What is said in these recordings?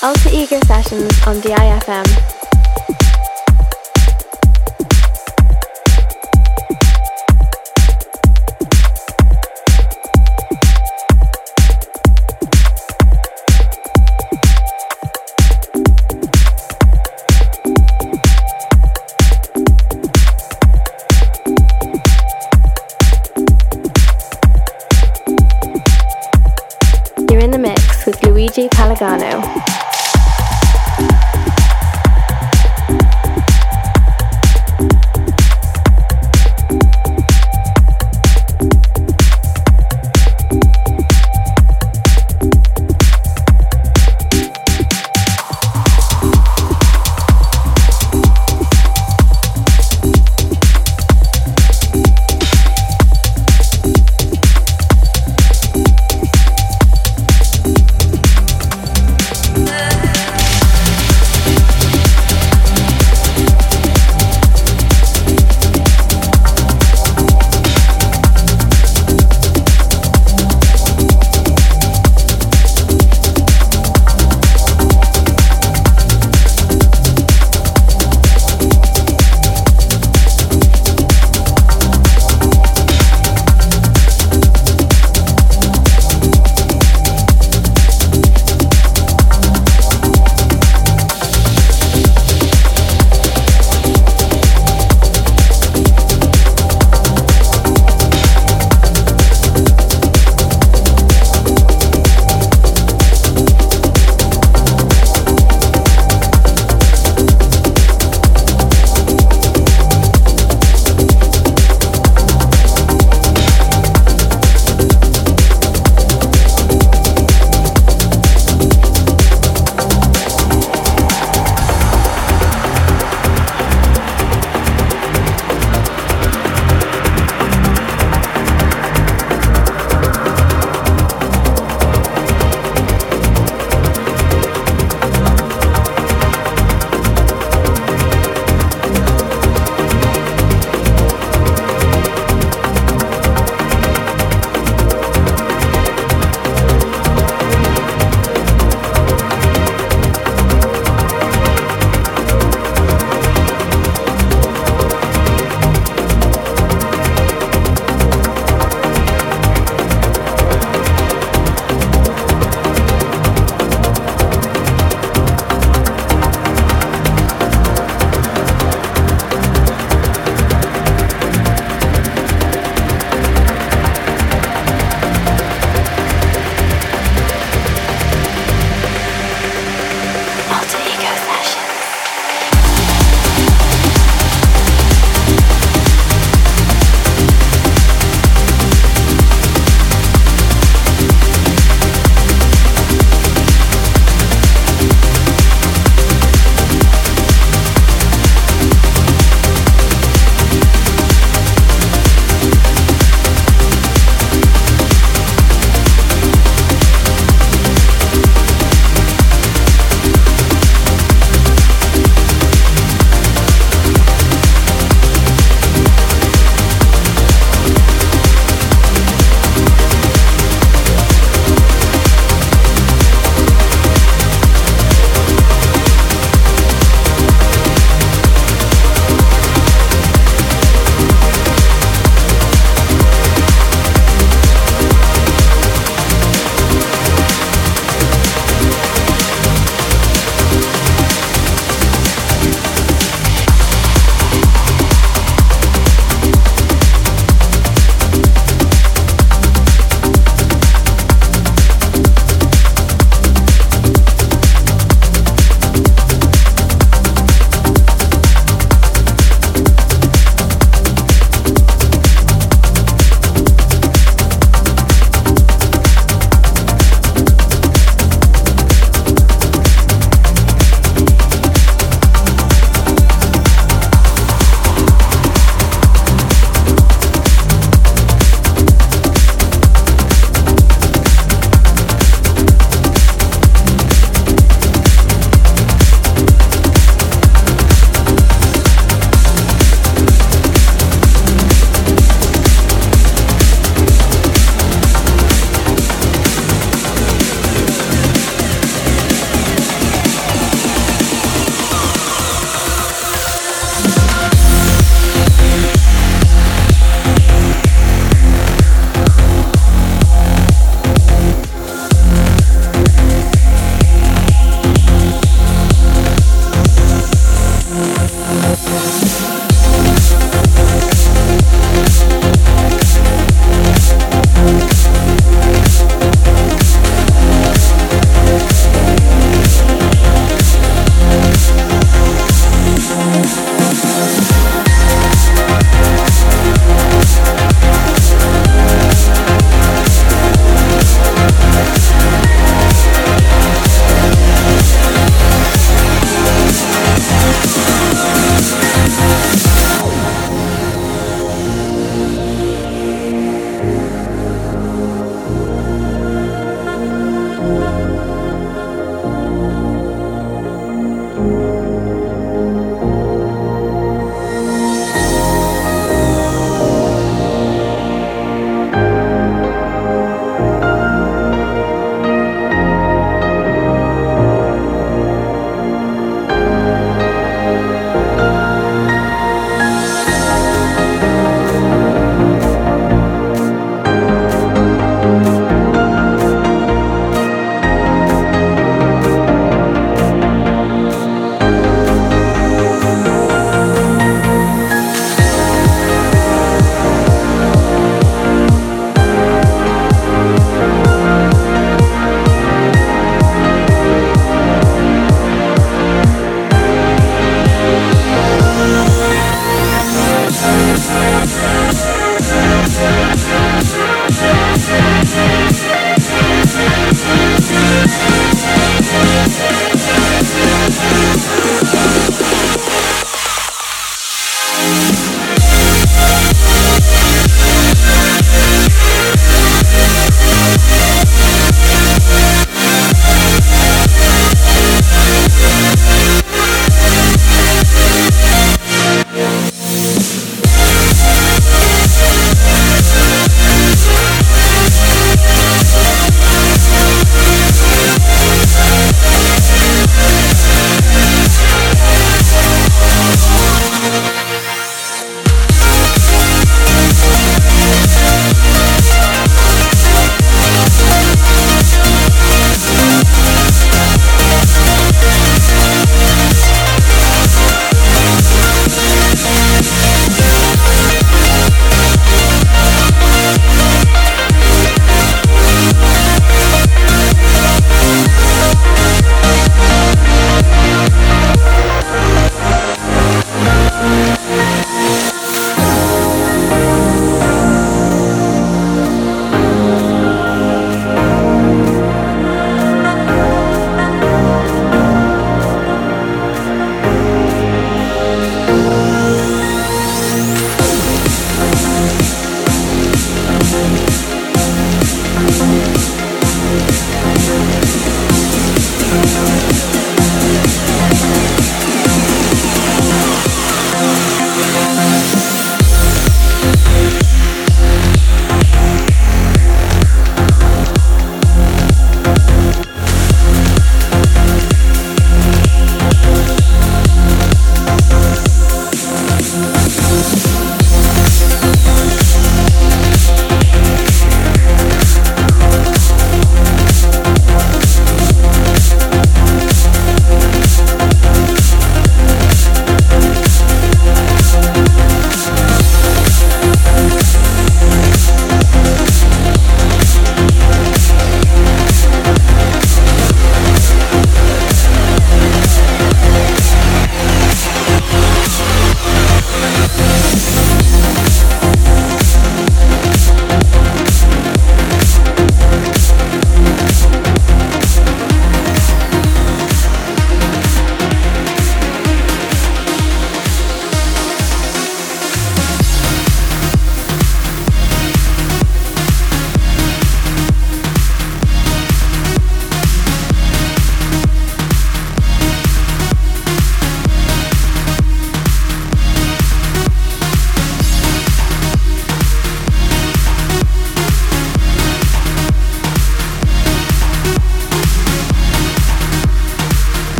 Alter Ego Sessions on DIFM. You're in the mix with Luigi Palagano.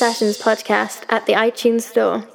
Sessions podcast at the iTunes Store.